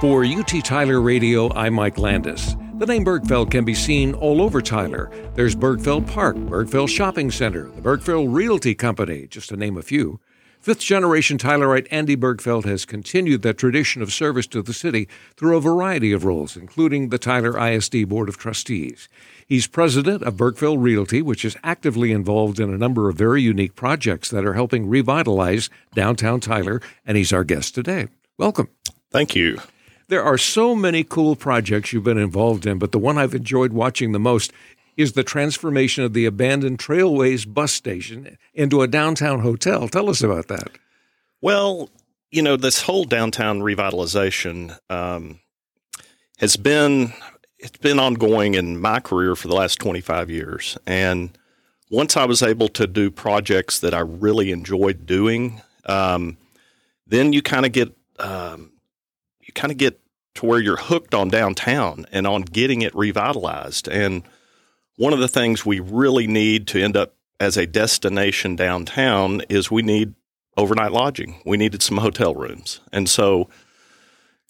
For UT Tyler Radio, I'm Mike Landis. The name Bergfeld can be seen all over Tyler. There's Bergfeld Park, Bergfeld Shopping Center, the Bergfeld Realty Company, just to name a few. Fifth generation Tylerite Andy Bergfeld has continued that tradition of service to the city through a variety of roles, including the Tyler ISD Board of Trustees. He's president of Bergfeld Realty, which is actively involved in a number of very unique projects that are helping revitalize downtown Tyler, and he's our guest today. Welcome. Thank you. There are so many cool projects you've been involved in, but the one I've enjoyed watching the most is the transformation of the abandoned Trailways bus station into a downtown hotel. Tell us about that. Well, you know, this whole downtown revitalization um, has been it's been ongoing in my career for the last 25 years. And once I was able to do projects that I really enjoyed doing, um, then you kind of get um, you kind of get to where you're hooked on downtown and on getting it revitalized. And one of the things we really need to end up as a destination downtown is we need overnight lodging. We needed some hotel rooms. And so,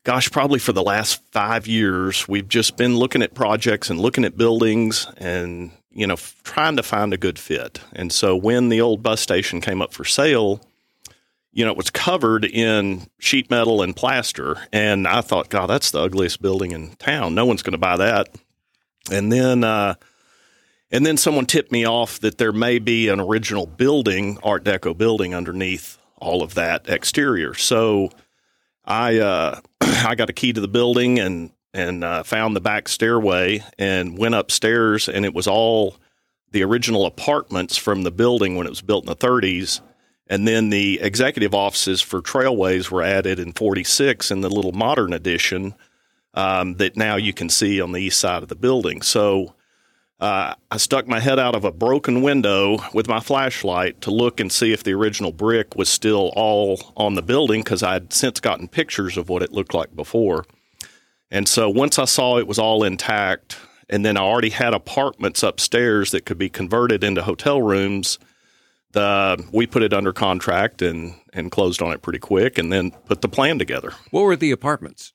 gosh, probably for the last five years, we've just been looking at projects and looking at buildings and, you know, trying to find a good fit. And so when the old bus station came up for sale, you know, it was covered in sheet metal and plaster. And I thought, God, that's the ugliest building in town. No one's going to buy that. And then, uh, and then someone tipped me off that there may be an original building, Art Deco building underneath all of that exterior. So I, uh, I got a key to the building and, and uh, found the back stairway and went upstairs and it was all the original apartments from the building when it was built in the 30s and then the executive offices for Trailways were added in 46 in the little modern edition um, that now you can see on the east side of the building. So uh, I stuck my head out of a broken window with my flashlight to look and see if the original brick was still all on the building because I'd since gotten pictures of what it looked like before. And so once I saw it was all intact, and then I already had apartments upstairs that could be converted into hotel rooms the we put it under contract and and closed on it pretty quick, and then put the plan together. What were the apartments?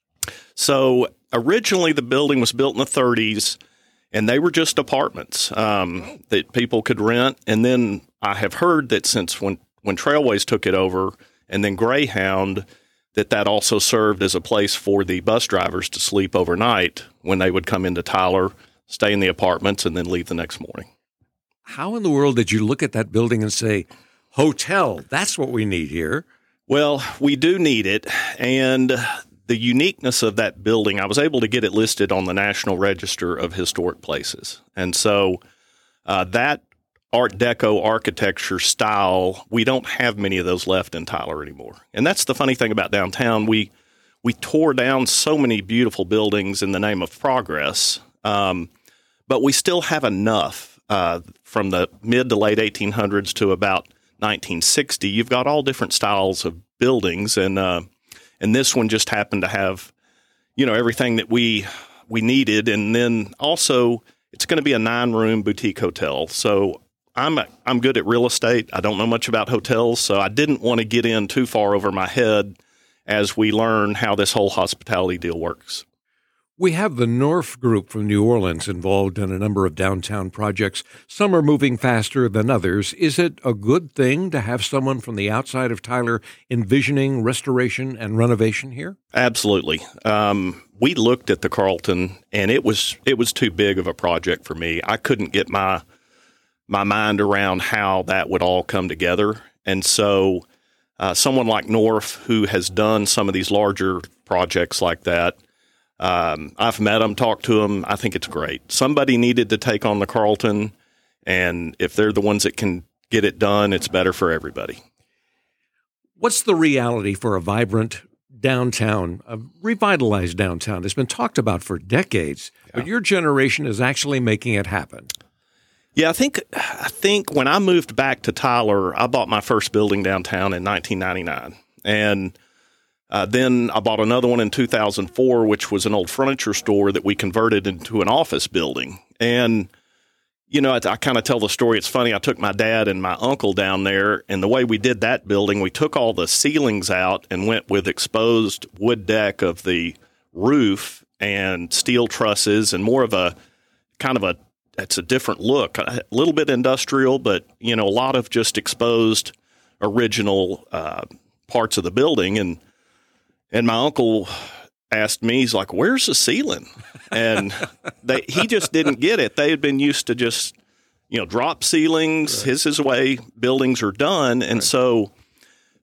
So originally, the building was built in the 30s, and they were just apartments um, that people could rent. And then I have heard that since when when Trailways took it over, and then Greyhound, that that also served as a place for the bus drivers to sleep overnight when they would come into Tyler, stay in the apartments, and then leave the next morning how in the world did you look at that building and say, hotel, that's what we need here? Well, we do need it. And the uniqueness of that building, I was able to get it listed on the National Register of Historic Places. And so uh, that Art Deco architecture style, we don't have many of those left in Tyler anymore. And that's the funny thing about downtown. We we tore down so many beautiful buildings in the name of progress, um, but we still have enough uh, from the mid to late 1800s to about 1960. You've got all different styles of buildings, and uh, and this one just happened to have, you know, everything that we we needed, and then also it's going to be a nine room boutique hotel. So I'm a, I'm good at real estate. I don't know much about hotels, so I didn't want to get in too far over my head as we learn how this whole hospitality deal works. We have the North Group from New Orleans involved in a number of downtown projects. Some are moving faster than others. Is it a good thing to have someone from the outside of Tyler envisioning restoration and renovation here? Absolutely. Um, we looked at the Carlton, and it was it was too big of a project for me. I couldn't get my my mind around how that would all come together, and so uh, someone like Norf, who has done some of these larger projects like that um, I've met them, talked to them. I think it's great. Somebody needed to take on the Carlton, and if they're the ones that can get it done, it's better for everybody. What's the reality for a vibrant downtown, a revitalized downtown? It's been talked about for decades, yeah. but your generation is actually making it happen. Yeah, I think I think when I moved back to Tyler, I bought my first building downtown in 1999, and uh, then I bought another one in 2004, which was an old furniture store that we converted into an office building. And, you know, I, I kind of tell the story. It's funny. I took my dad and my uncle down there, and the way we did that building, we took all the ceilings out and went with exposed wood deck of the roof and steel trusses and more of a kind of a it's a different look, a little bit industrial, but you know a lot of just exposed original uh, parts of the building and and my uncle asked me, he's like, "Where's the ceiling?" And they, he just didn't get it. They had been used to just you know drop ceilings. Right. His is the way buildings are done, and right. so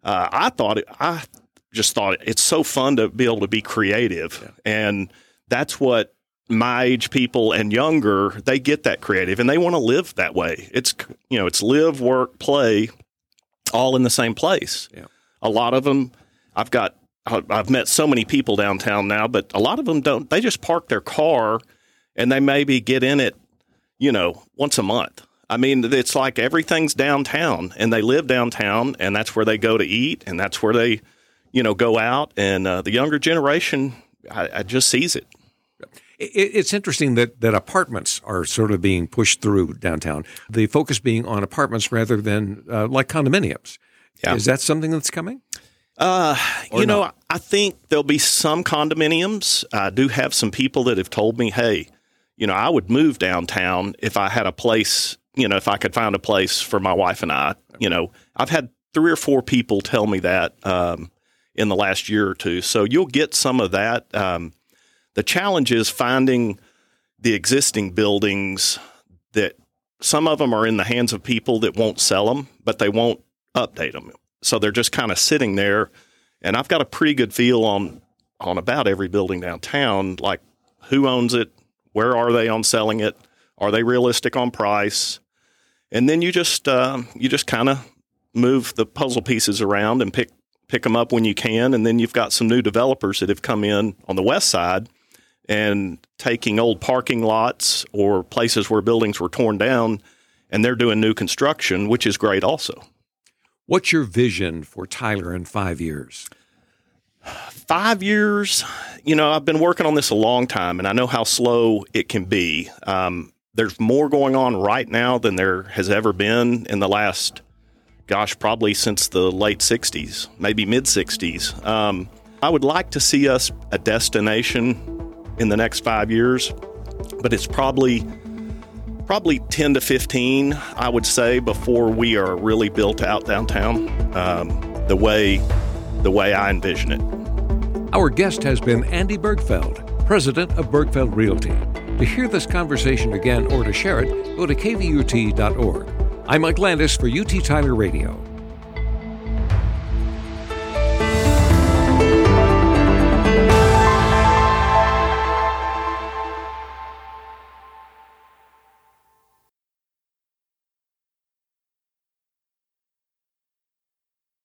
uh, I thought it, I just thought it's so fun to be able to be creative, yeah. and that's what my age people and younger they get that creative and they want to live that way. It's you know it's live, work, play, all in the same place. Yeah. A lot of them, I've got I've met so many people downtown now, but a lot of them don't. They just park their car and they maybe get in it, you know, once a month. I mean, it's like everything's downtown and they live downtown and that's where they go to eat and that's where they, you know, go out. And uh, the younger generation, I, I just sees it. It's interesting that, that apartments are sort of being pushed through downtown. The focus being on apartments rather than uh, like condominiums. Yeah. Is that something that's coming? Uh, you know, I think there'll be some condominiums. I do have some people that have told me, hey, you know, I would move downtown if I had a place, you know, if I could find a place for my wife and I. You know, I've had three or four people tell me that um, in the last year or two. So you'll get some of that. Um, the challenge is finding the existing buildings that some of them are in the hands of people that won't sell them, but they won't update them. So they're just kind of sitting there. And I've got a pretty good feel on on about every building downtown, like who owns it, where are they on selling it, are they realistic on price, and then you just uh, you just kind of move the puzzle pieces around and pick pick them up when you can, and then you've got some new developers that have come in on the west side and taking old parking lots or places where buildings were torn down, and they're doing new construction, which is great also. What's your vision for Tyler in five years? Five years, you know, I've been working on this a long time and I know how slow it can be. Um, there's more going on right now than there has ever been in the last, gosh, probably since the late 60s, maybe mid 60s. Um, I would like to see us a destination in the next five years, but it's probably probably 10 to 15, I would say, before we are really built out downtown um, the way the way I envision it. Our guest has been Andy Bergfeld, president of Bergfeld Realty. To hear this conversation again or to share it, go to kvut.org. I'm Mike Landis for UT Tyler Radio.